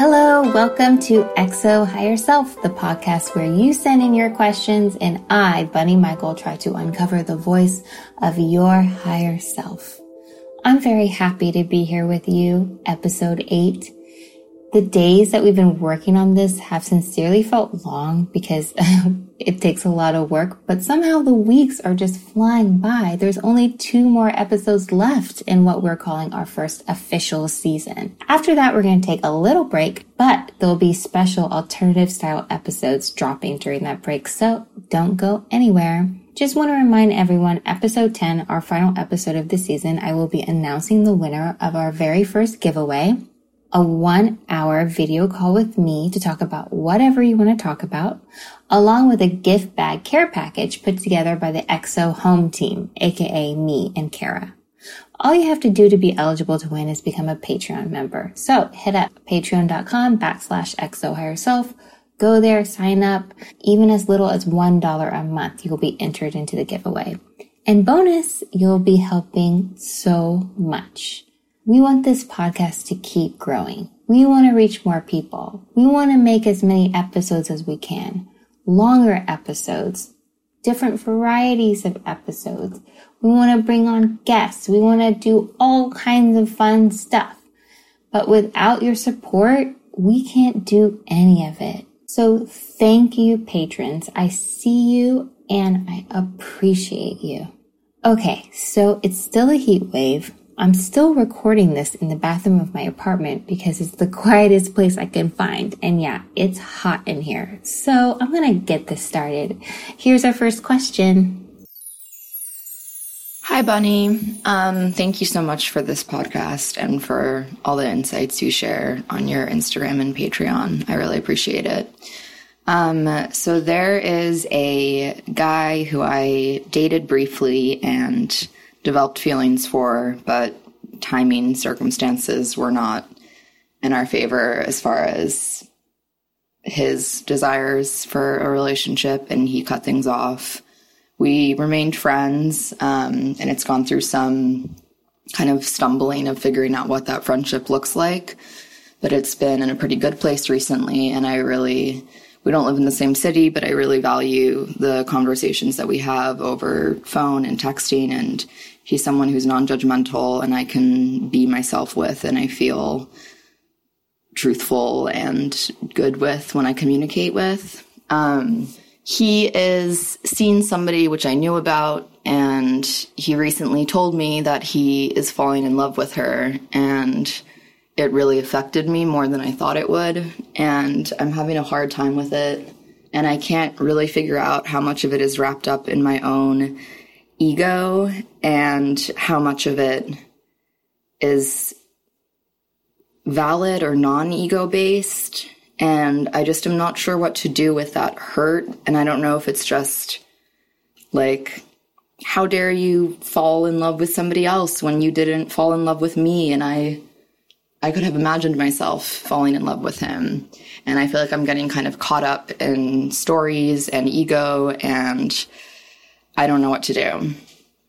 Hello, welcome to XO Higher Self, the podcast where you send in your questions and I, Bunny Michael, try to uncover the voice of your higher self. I'm very happy to be here with you, episode 8. The days that we've been working on this have sincerely felt long because it takes a lot of work, but somehow the weeks are just flying by. There's only two more episodes left in what we're calling our first official season. After that, we're going to take a little break, but there'll be special alternative style episodes dropping during that break, so don't go anywhere. Just want to remind everyone, episode 10, our final episode of the season, I will be announcing the winner of our very first giveaway a one hour video call with me to talk about whatever you want to talk about, along with a gift bag care package put together by the XO home team, aka me and Kara. All you have to do to be eligible to win is become a Patreon member. So hit up patreon.com backslash XO higher self. Go there, sign up. Even as little as $1 a month, you'll be entered into the giveaway. And bonus, you'll be helping so much. We want this podcast to keep growing. We want to reach more people. We want to make as many episodes as we can. Longer episodes, different varieties of episodes. We want to bring on guests. We want to do all kinds of fun stuff. But without your support, we can't do any of it. So thank you, patrons. I see you and I appreciate you. Okay, so it's still a heat wave. I'm still recording this in the bathroom of my apartment because it's the quietest place I can find. And yeah, it's hot in here. So I'm to get this started. Here's our first question. Hi, Bunny. Um, thank you so much for this podcast and for all the insights you share on your Instagram and Patreon. I really appreciate it. Um, so there is a guy who I dated briefly and developed feelings for, but timing circumstances were not in our favor as far as his desires for a relationship, and he cut things off. We remained friends, um, and it's gone through some kind of stumbling of figuring out what that friendship looks like. But it's been in a pretty good place recently, and I really we don't live in the same city, but I really value the conversations that we have over phone and texting. And he's someone who's non judgmental and I can be myself with, and I feel truthful and good with when I communicate with. Um, he is seeing somebody which I knew about, and he recently told me that he is falling in love with her. And it really affected me more than I thought it would. And I'm having a hard time with it. And I can't really figure out how much of it is wrapped up in my own ego and how much of it is valid or non ego based. And I just am not sure what to do with that hurt. And I don't know if it's just like, how dare you fall in love with somebody else when you didn't fall in love with me? And I I could have imagined myself falling in love with him. And I feel like I'm getting kind of caught up in stories and ego, and I don't know what to do.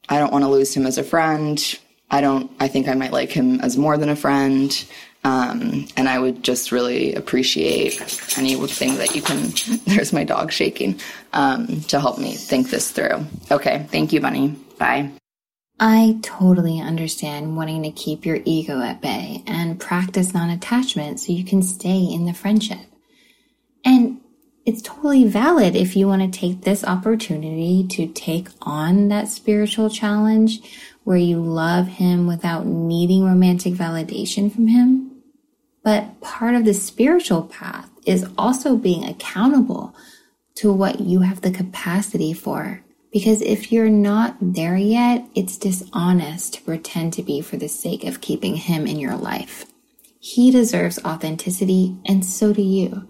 I don't want to lose him as a friend. I don't, I think I might like him as more than a friend. Um, and I would just really appreciate anything that you can, there's my dog shaking, um, to help me think this through. Okay. Thank you, Bunny. Bye. I totally understand wanting to keep your ego at bay and practice non attachment so you can stay in the friendship. And it's totally valid if you want to take this opportunity to take on that spiritual challenge where you love him without needing romantic validation from him. But part of the spiritual path is also being accountable to what you have the capacity for Because if you're not there yet, it's dishonest to pretend to be for the sake of keeping him in your life. He deserves authenticity, and so do you.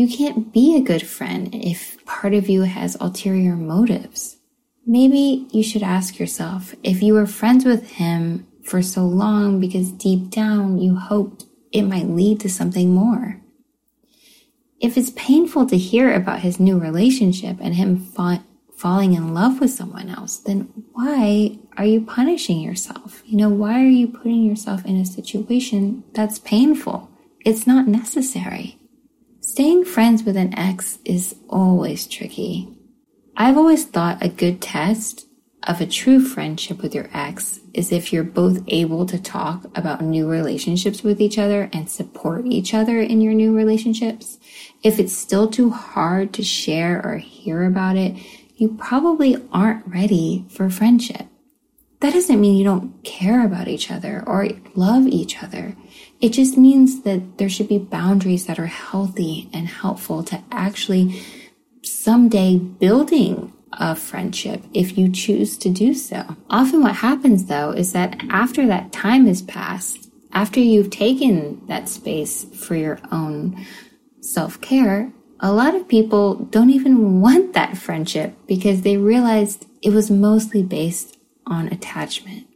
You can't be a good friend if part of you has ulterior motives. Maybe you should ask yourself if you were friends with him for so long because deep down you hoped it might lead to something more. If it's painful to hear about his new relationship and him fa- falling in love with someone else, then why are you punishing yourself? You know, why are you putting yourself in a situation that's painful? It's not necessary. Staying friends with an ex is always tricky. I've always thought a good test of a true friendship with your ex is if you're both able to talk about new relationships with each other and support each other in your new relationships. If it's still too hard to share or hear about it, you probably aren't ready for friendship. That doesn't mean you don't care about each other or love each other. It just means that there should be boundaries that are healthy and helpful to actually someday building a friendship if you choose to do so. Often what happens though is that after that time has passed, after you've taken that space for your own self care, a lot of people don't even want that friendship because they realized it was mostly based on attachment.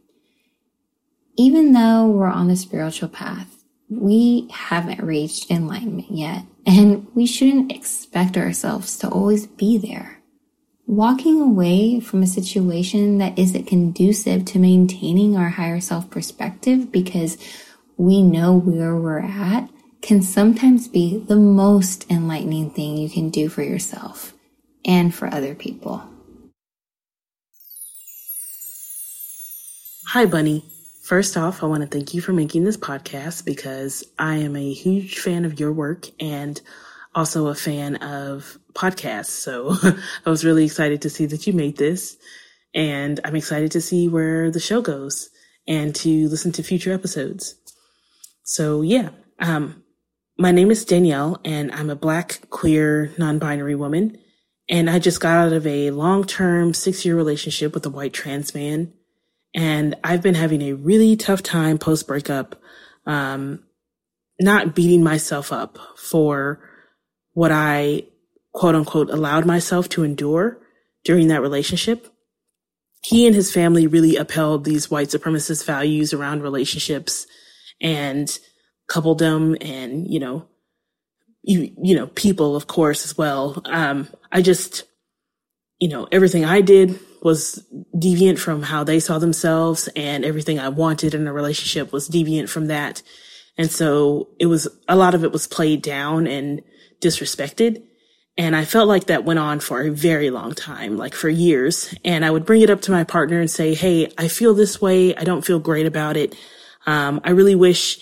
Even though we're on the spiritual path, we haven't reached enlightenment yet, and we shouldn't expect ourselves to always be there. Walking away from a situation that isn't conducive to maintaining our higher self perspective because we know where we're at can sometimes be the most enlightening thing you can do for yourself and for other people. Hi, Bunny. First off, I want to thank you for making this podcast because I am a huge fan of your work and also a fan of podcasts. So I was really excited to see that you made this and I'm excited to see where the show goes and to listen to future episodes. So yeah, um, my name is Danielle and I'm a black, queer, non-binary woman. And I just got out of a long-term six year relationship with a white trans man. And I've been having a really tough time post breakup, um, not beating myself up for what I quote unquote allowed myself to endure during that relationship. He and his family really upheld these white supremacist values around relationships and coupledom and, you know, you, you know, people, of course, as well. Um, I just, you know, everything I did was deviant from how they saw themselves and everything I wanted in a relationship was deviant from that. And so it was, a lot of it was played down and disrespected. And I felt like that went on for a very long time, like for years. And I would bring it up to my partner and say, Hey, I feel this way. I don't feel great about it. Um, I really wish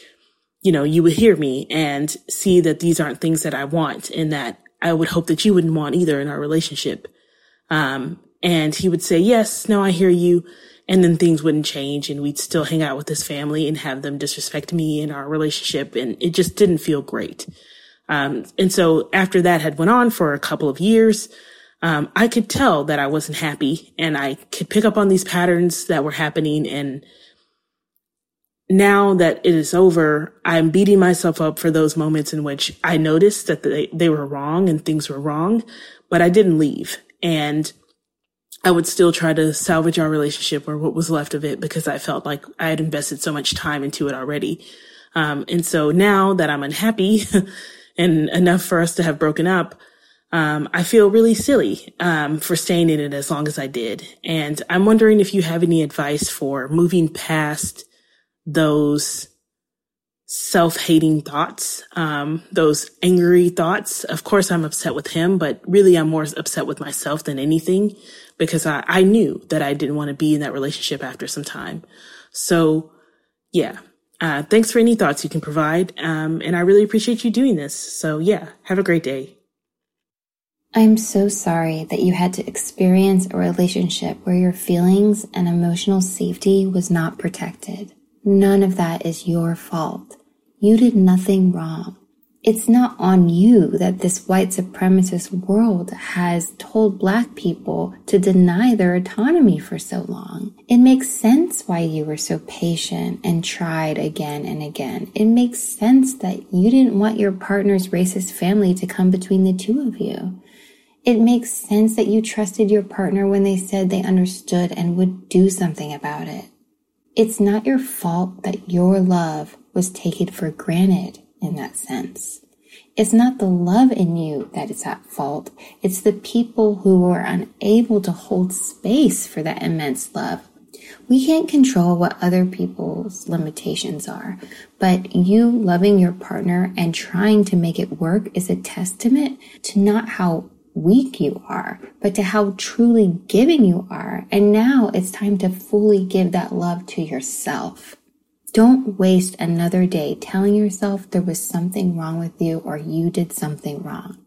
you know, you would hear me and see that these aren't things that I want and that I would hope that you wouldn't want either in our relationship. Um, and he would say, yes, no, I hear you. And then things wouldn't change and we'd still hang out with his family and have them disrespect me in our relationship. And it just didn't feel great. Um, and so after that had went on for a couple of years, um, I could tell that I wasn't happy and I could pick up on these patterns that were happening and now that it is over, I'm beating myself up for those moments in which I noticed that they, they were wrong and things were wrong, but I didn't leave. And I would still try to salvage our relationship or what was left of it because I felt like I had invested so much time into it already. Um, and so now that I'm unhappy and enough for us to have broken up, um, I feel really silly um, for staying in it as long as I did. And I'm wondering if you have any advice for moving past those self-hating thoughts, um, those angry thoughts. Of course, I'm upset with him, but really I'm more upset with myself than anything because I, I knew that I didn't want to be in that relationship after some time. So yeah, uh, thanks for any thoughts you can provide. Um, and I really appreciate you doing this. So yeah, have a great day. I'm so sorry that you had to experience a relationship where your feelings and emotional safety was not protected. None of that is your fault. You did nothing wrong. It's not on you that this white supremacist world has told black people to deny their autonomy for so long. It makes sense why you were so patient and tried again and again. It makes sense that you didn't want your partner's racist family to come between the two of you. It makes sense that you trusted your partner when they said they understood and would do something about it. It's not your fault that your love was taken for granted in that sense. It's not the love in you that is at fault. It's the people who are unable to hold space for that immense love. We can't control what other people's limitations are, but you loving your partner and trying to make it work is a testament to not how weak you are, but to how truly giving you are. And now it's time to fully give that love to yourself. Don't waste another day telling yourself there was something wrong with you or you did something wrong.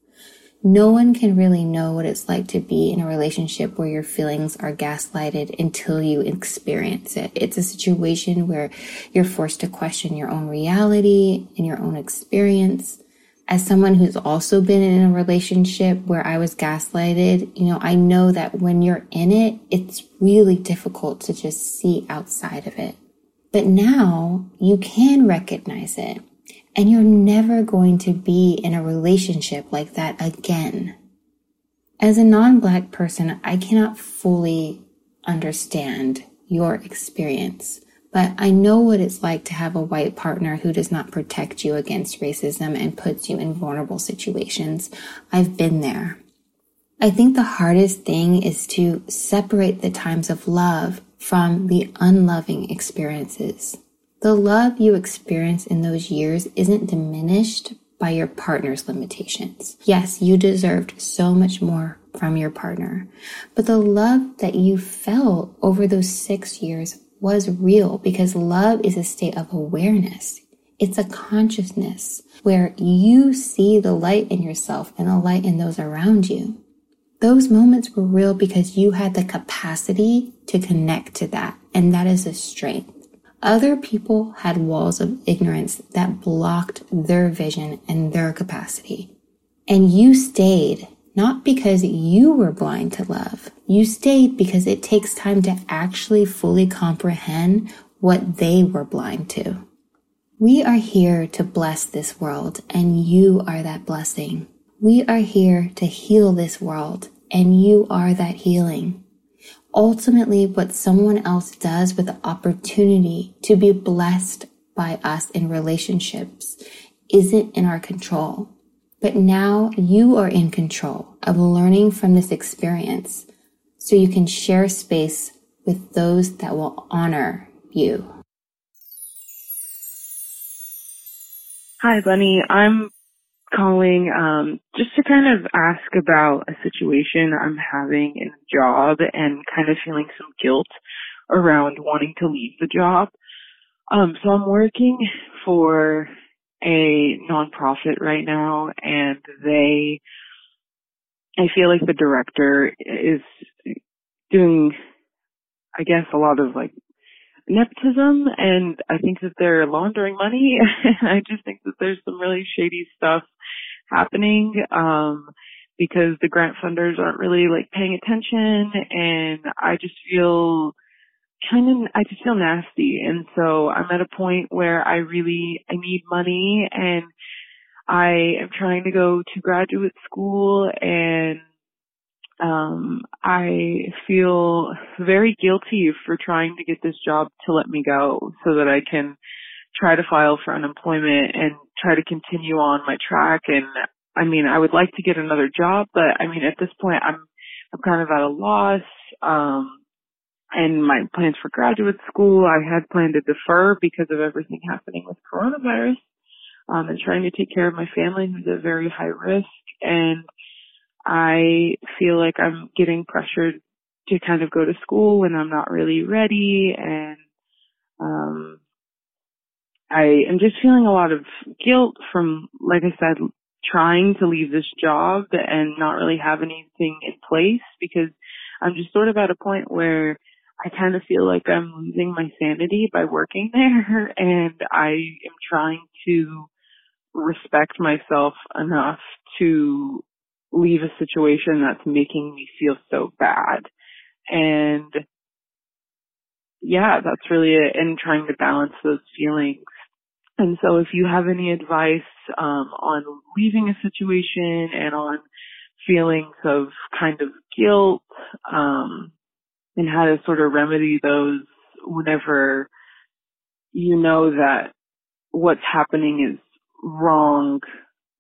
No one can really know what it's like to be in a relationship where your feelings are gaslighted until you experience it. It's a situation where you're forced to question your own reality and your own experience. As someone who's also been in a relationship where I was gaslighted, you know, I know that when you're in it, it's really difficult to just see outside of it. But now you can recognize it and you're never going to be in a relationship like that again. As a non-black person, I cannot fully understand your experience, but I know what it's like to have a white partner who does not protect you against racism and puts you in vulnerable situations. I've been there. I think the hardest thing is to separate the times of love from the unloving experiences. The love you experience in those years isn't diminished by your partner's limitations. Yes, you deserved so much more from your partner, but the love that you felt over those six years was real because love is a state of awareness. It's a consciousness where you see the light in yourself and the light in those around you. Those moments were real because you had the capacity to connect to that. And that is a strength. Other people had walls of ignorance that blocked their vision and their capacity. And you stayed not because you were blind to love. You stayed because it takes time to actually fully comprehend what they were blind to. We are here to bless this world and you are that blessing. We are here to heal this world and you are that healing ultimately what someone else does with the opportunity to be blessed by us in relationships isn't in our control. But now you are in control of learning from this experience so you can share space with those that will honor you. Hi, Bunny. I'm calling um, just to kind of ask about a situation I'm having in a job and kind of feeling some guilt around wanting to leave the job. Um, so I'm working for a nonprofit right now and they, I feel like the director is doing, I guess, a lot of like nepotism and I think that they're laundering money. I just think that there's some really shady stuff happening um because the grant funders aren't really like paying attention and I just feel kind of I just feel nasty. And so I'm at a point where I really I need money and I am trying to go to graduate school and um I feel very guilty for trying to get this job to let me go so that I can try to file for unemployment and try to continue on my track. And I mean I would like to get another job but I mean at this point I'm I'm kind of at a loss. Um and my plans for graduate school I had planned to defer because of everything happening with coronavirus um and trying to take care of my family who's at very high risk. And I feel like I'm getting pressured to kind of go to school when I'm not really ready. And um I am just feeling a lot of guilt from, like I said, trying to leave this job and not really have anything in place because I'm just sort of at a point where I kind of feel like I'm losing my sanity by working there and I am trying to respect myself enough to leave a situation that's making me feel so bad. And yeah, that's really it. And trying to balance those feelings. And so if you have any advice, um, on leaving a situation and on feelings of kind of guilt, um, and how to sort of remedy those whenever you know that what's happening is wrong,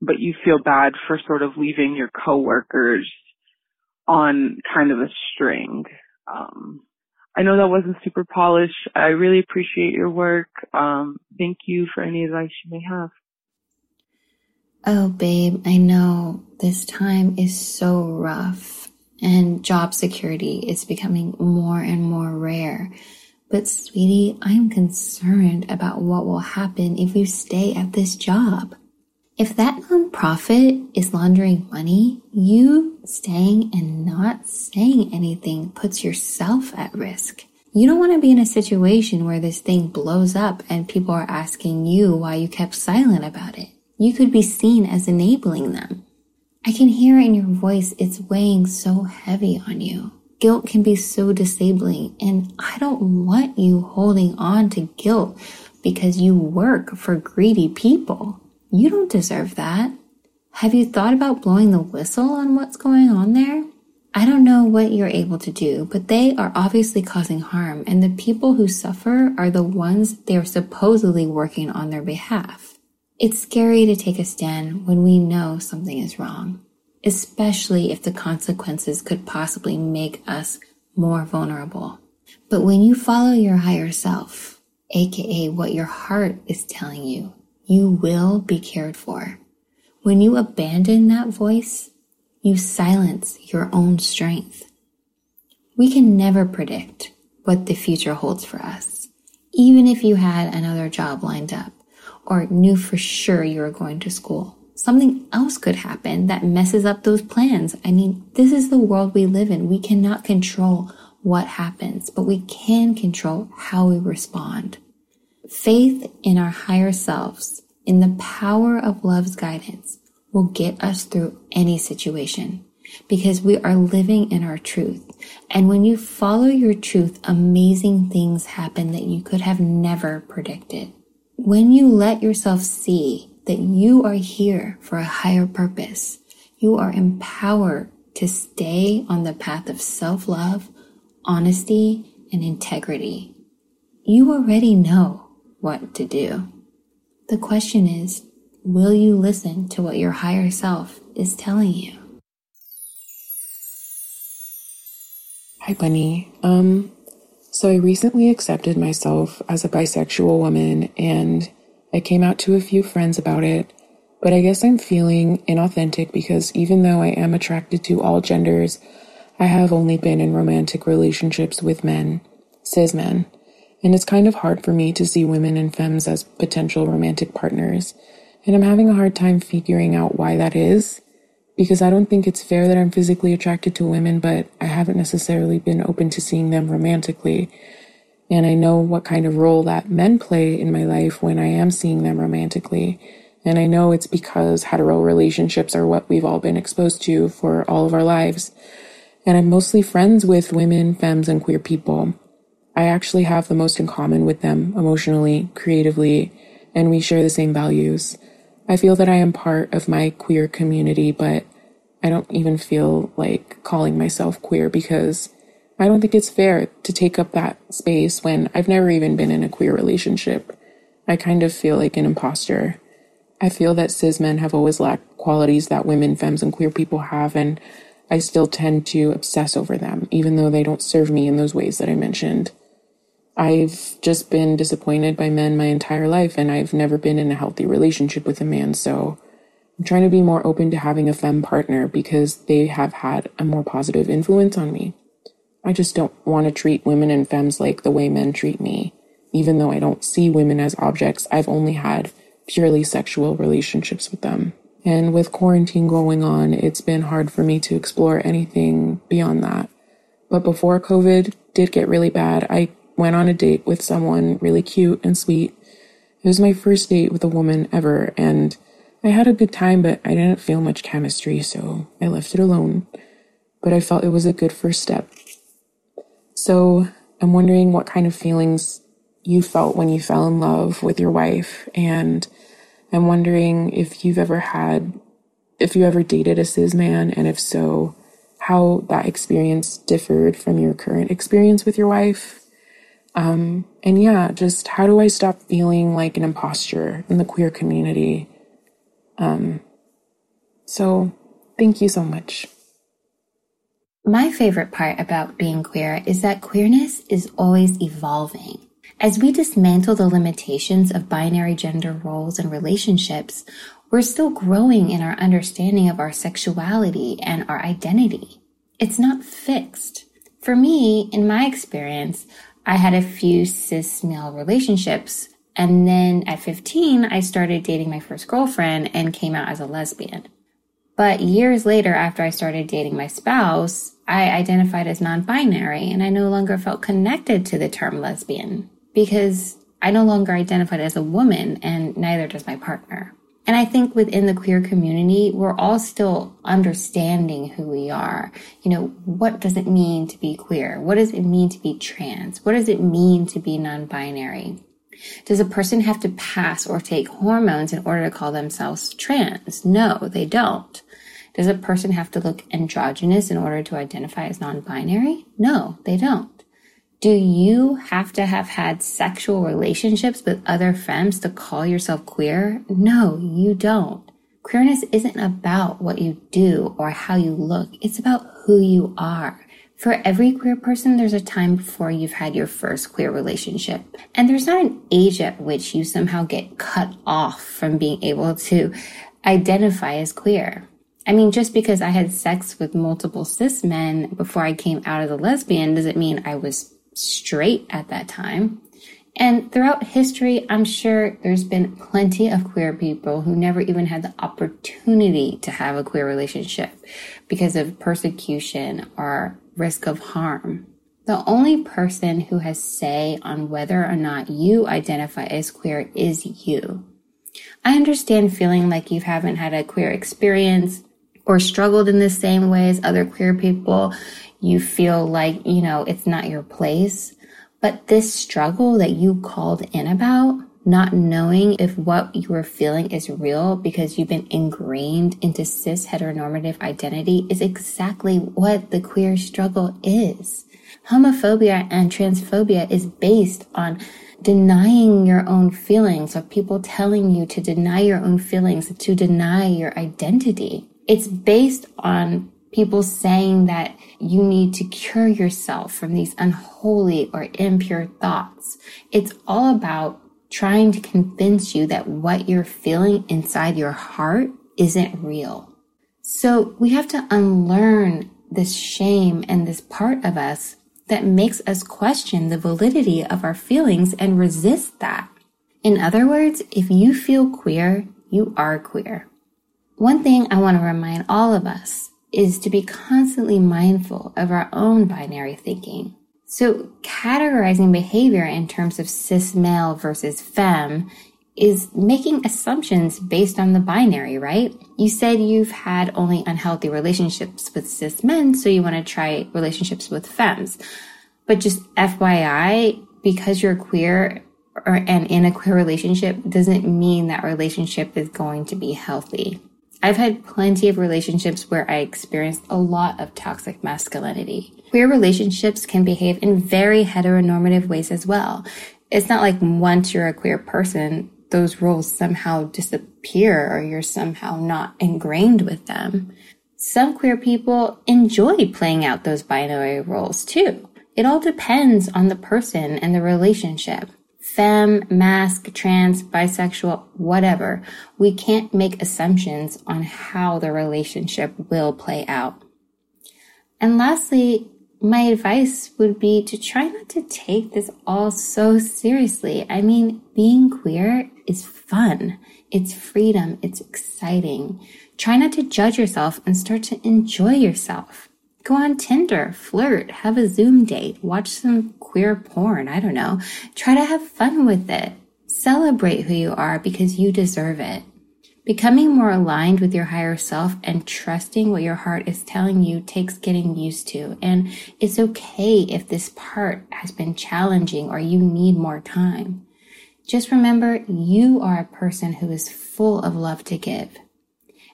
but you feel bad for sort of leaving your coworkers on kind of a string. Um, I know that wasn't super polished. I really appreciate your work. Um, thank you for any advice you may have. Oh, babe, I know this time is so rough and job security is becoming more and more rare. But sweetie, I am concerned about what will happen if you stay at this job. If that nonprofit is laundering money, you staying and not saying anything puts yourself at risk. You don't want to be in a situation where this thing blows up and people are asking you why you kept silent about it. You could be seen as enabling them. I can hear in your voice it's weighing so heavy on you. Guilt can be so disabling, and I don't want you holding on to guilt because you work for greedy people. You don't deserve that. Have you thought about blowing the whistle on what's going on there? I don't know what you're able to do, but they are obviously causing harm, and the people who suffer are the ones they are supposedly working on their behalf. It's scary to take a stand when we know something is wrong especially if the consequences could possibly make us more vulnerable. But when you follow your higher self, aka what your heart is telling you, you will be cared for. When you abandon that voice, you silence your own strength. We can never predict what the future holds for us. Even if you had another job lined up or knew for sure you were going to school something else could happen that messes up those plans. I mean, this is the world we live in. We cannot control what happens, but we can control how we respond. Faith in our higher selves, in the power of love's guidance, will get us through any situation because we are living in our truth. And when you follow your truth, amazing things happen that you could have never predicted. When you let yourself see that you are here for a higher purpose. You are empowered to stay on the path of self love, honesty, and integrity. You already know what to do. The question is, will you listen to what your higher self is telling you? Hi, Bunny. Um, so I recently accepted myself as a bisexual woman and I came out to a few friends about it, but I guess I'm feeling inauthentic because even though I am attracted to all genders, I have only been in romantic relationships with men, cis men, and it's kind of hard for me to see women and femmes as potential romantic partners. And I'm having a hard time figuring out why that is, because I don't think it's fair that I'm physically attracted to women, but I haven't necessarily been open to seeing them romantically. And I know what kind of role that men play in my life when I am seeing them romantically. And I know it's because hetero relationships are what we've all been exposed to for all of our lives. And I'm mostly friends with women, femmes, and queer people. I actually have the most in common with them emotionally, creatively, and we share the same values. I feel that I am part of my queer community, but I don't even feel like calling myself queer because I don't think it's fair to take up that space when I've never even been in a queer relationship. I kind of feel like an imposter. I feel that cis men have always lacked qualities that women, femmes, and queer people have, and I still tend to obsess over them, even though they don't serve me in those ways that I mentioned. I've just been disappointed by men my entire life, and I've never been in a healthy relationship with a man, so I'm trying to be more open to having a femme partner because they have had a more positive influence on me. I just don't want to treat women and femmes like the way men treat me. Even though I don't see women as objects, I've only had purely sexual relationships with them. And with quarantine going on, it's been hard for me to explore anything beyond that. But before COVID did get really bad, I went on a date with someone really cute and sweet. It was my first date with a woman ever, and I had a good time, but I didn't feel much chemistry, so I left it alone. But I felt it was a good first step. So I'm wondering what kind of feelings you felt when you fell in love with your wife. And I'm wondering if you've ever had, if you ever dated a cis man, and if so, how that experience differed from your current experience with your wife. Um, and yeah, just how do I stop feeling like an imposter in the queer community? Um, so thank you so much. My favorite part about being queer is that queerness is always evolving. As we dismantle the limitations of binary gender roles and relationships, we're still growing in our understanding of our sexuality and our identity. It's not fixed. For me, in my experience, I had a few cis male relationships. And then at 15, I started dating my first girlfriend and came out as a lesbian. But years later, after I started dating my spouse, I identified as non binary and I no longer felt connected to the term lesbian because I no longer identified as a woman and neither does my partner. And I think within the queer community, we're all still understanding who we are. You know, what does it mean to be queer? What does it mean to be trans? What does it mean to be non-binary? Does a person have to pass or take hormones in order to call themselves trans? No, they don't. Does a person have to look androgynous in order to identify as non-binary? No, they don't. Do you have to have had sexual relationships with other femmes to call yourself queer? No, you don't. Queerness isn't about what you do or how you look. It's about who you are. For every queer person, there's a time before you've had your first queer relationship. And there's not an age at which you somehow get cut off from being able to identify as queer. I mean, just because I had sex with multiple cis men before I came out as a lesbian doesn't mean I was straight at that time. And throughout history, I'm sure there's been plenty of queer people who never even had the opportunity to have a queer relationship because of persecution or risk of harm. The only person who has say on whether or not you identify as queer is you. I understand feeling like you haven't had a queer experience or struggled in the same way as other queer people, you feel like, you know, it's not your place. But this struggle that you called in about, not knowing if what you are feeling is real because you've been ingrained into cis heteronormative identity is exactly what the queer struggle is. Homophobia and transphobia is based on denying your own feelings or people telling you to deny your own feelings, to deny your identity. It's based on people saying that you need to cure yourself from these unholy or impure thoughts. It's all about trying to convince you that what you're feeling inside your heart isn't real. So we have to unlearn this shame and this part of us that makes us question the validity of our feelings and resist that. In other words, if you feel queer, you are queer. One thing I want to remind all of us is to be constantly mindful of our own binary thinking. So categorizing behavior in terms of cis male versus femme is making assumptions based on the binary, right? You said you've had only unhealthy relationships with cis men, so you want to try relationships with femmes. But just FYI, because you're queer or, and in a queer relationship doesn't mean that relationship is going to be healthy. I've had plenty of relationships where I experienced a lot of toxic masculinity. Queer relationships can behave in very heteronormative ways as well. It's not like once you're a queer person, those roles somehow disappear or you're somehow not ingrained with them. Some queer people enjoy playing out those binary roles too. It all depends on the person and the relationship femme, masc, trans, bisexual, whatever. We can't make assumptions on how the relationship will play out. And lastly, my advice would be to try not to take this all so seriously. I mean, being queer is fun. It's freedom. It's exciting. Try not to judge yourself and start to enjoy yourself. Go on Tinder, flirt, have a Zoom date, watch some queer porn. I don't know. Try to have fun with it. Celebrate who you are because you deserve it. Becoming more aligned with your higher self and trusting what your heart is telling you takes getting used to. And it's okay if this part has been challenging or you need more time. Just remember you are a person who is full of love to give.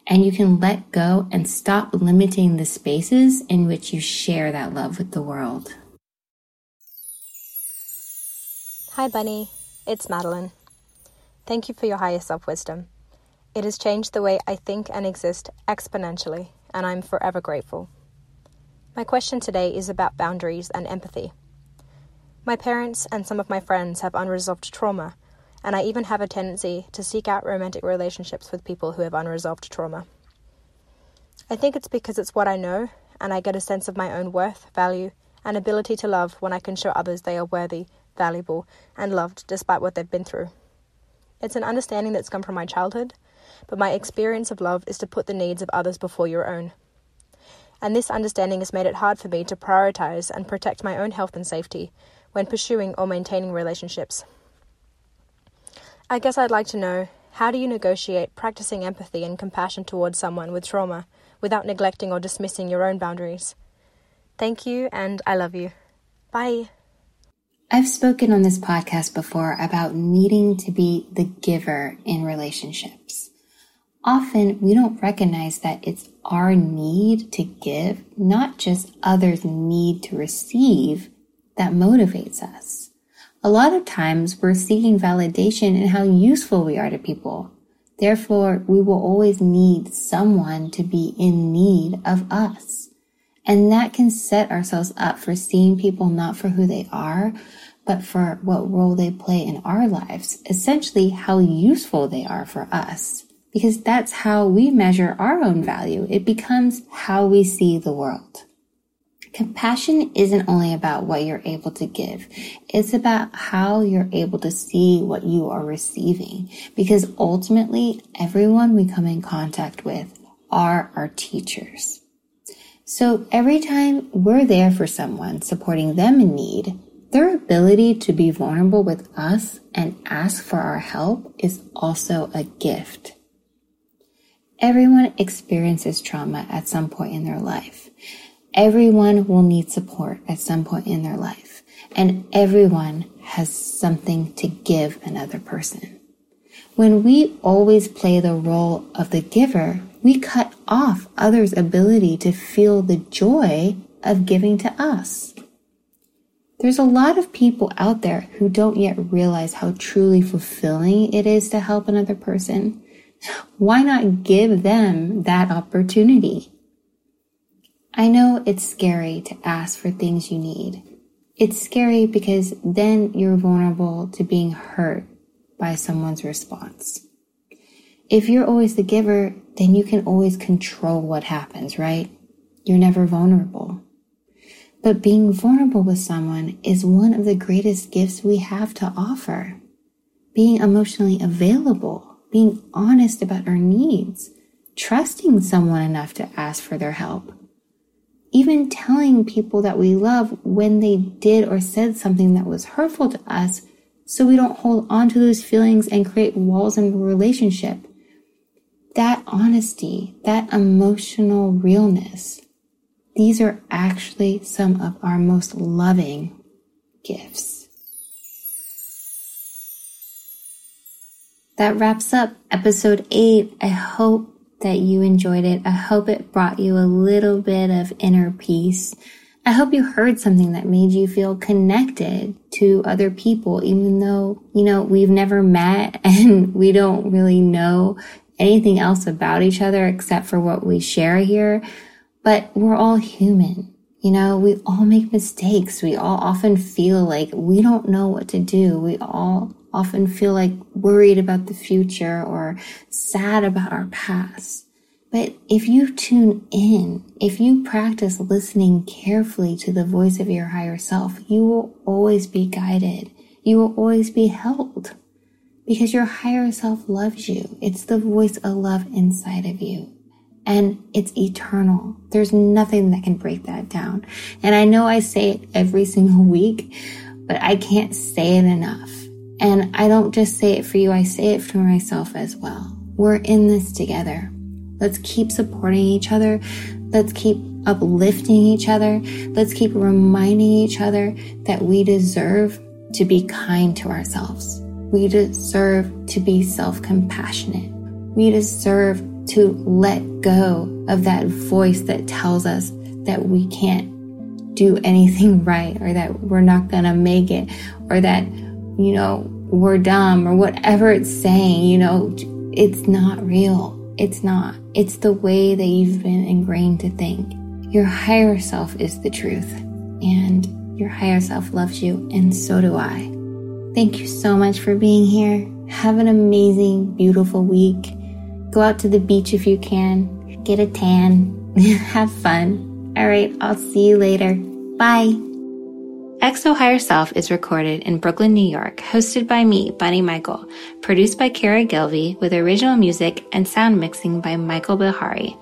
And you can let go and stop limiting the spaces in which you share that love with the world. Hi, Bunny. It's Madeline. Thank you for your higher self wisdom. It has changed the way I think and exist exponentially, and I'm forever grateful. My question today is about boundaries and empathy. My parents and some of my friends have unresolved trauma, and I even have a tendency to seek out romantic relationships with people who have unresolved trauma. I think it's because it's what I know, and I get a sense of my own worth, value, and ability to love when I can show others they are worthy, valuable, and loved despite what they've been through. It's an understanding that's come from my childhood but my experience of love is to put the needs of others before your own. And this understanding has made it hard for me to prioritize and protect my own health and safety when pursuing or maintaining relationships. I guess I'd like to know how do you negotiate practicing empathy and compassion towards someone with trauma without neglecting or dismissing your own boundaries? Thank you, and I love you. Bye. I've spoken on this podcast before about needing to be the giver in relationships often we don't recognize that it's our need to give, not just others' need to receive, that motivates us. A lot of times we're seeking validation in how useful we are to people. Therefore, we will always need someone to be in need of us. And that can set ourselves up for seeing people not for who they are, but for what role they play in our lives, essentially how useful they are for us because that's how we measure our own value. It becomes how we see the world. Compassion isn't only about what you're able to give. It's about how you're able to see what you are receiving. Because ultimately, everyone we come in contact with are our teachers. So every time we're there for someone, supporting them in need, their ability to be vulnerable with us and ask for our help is also a gift. Everyone experiences trauma at some point in their life. Everyone will need support at some point in their life. And everyone has something to give another person. When we always play the role of the giver, we cut off others' ability to feel the joy of giving to us. There's a lot of people out there who don't yet realize how truly fulfilling it is to help another person why not give them that opportunity? I know it's scary to ask for things you need. It's scary because then you're vulnerable to being hurt by someone's response. If you're always the giver, then you can always control what happens, right? You're never vulnerable. But being vulnerable with someone is one of the greatest gifts we have to offer. Being emotionally available being honest about our needs, trusting someone enough to ask for their help, even telling people that we love when they did or said something that was hurtful to us so we don't hold on to those feelings and create walls in the relationship. That honesty, that emotional realness, these are actually some of our most loving gifts. that wraps up episode eight. I hope that you enjoyed it. I hope it brought you a little bit of inner peace. I hope you heard something that made you feel connected to other people, even though, you know, we've never met and we don't really know anything else about each other except for what we share here. But we're all human. You know, we all make mistakes. We all often feel like we don't know what to do. We all often feel like worried about the future or sad about our past. But if you tune in, if you practice listening carefully to the voice of your higher self, you will always be guided. You will always be held because your higher self loves you. It's the voice of love inside of you and it's eternal. There's nothing that can break that down. And I know I say it every single week, but I can't say it enough. And I don't just say it for you, I say it for myself as well. we're in this together. Let's keep supporting each other. Let's keep uplifting each other. Let's keep reminding each other that we deserve to be kind to ourselves. We deserve to be self compassionate. We deserve to let go of that voice that tells us that we can't do anything right or that we're not going to make it or that, you know, we're dumb or whatever it's saying, you know, it's not real. It's not. It's the way that you've been ingrained to think. Your higher self is the truth, and your higher self loves you, and so do I. Thank you so much for being here. Have an amazing, beautiful week. Go out to the beach if you can. Get a tan. Have fun. All right, I'll see you later. Bye. XO Higher Self is recorded in Brooklyn, New York, hosted by me, Bunny Michael, produced by Kara Gilvey, with original music and sound mixing by Michael Bihari.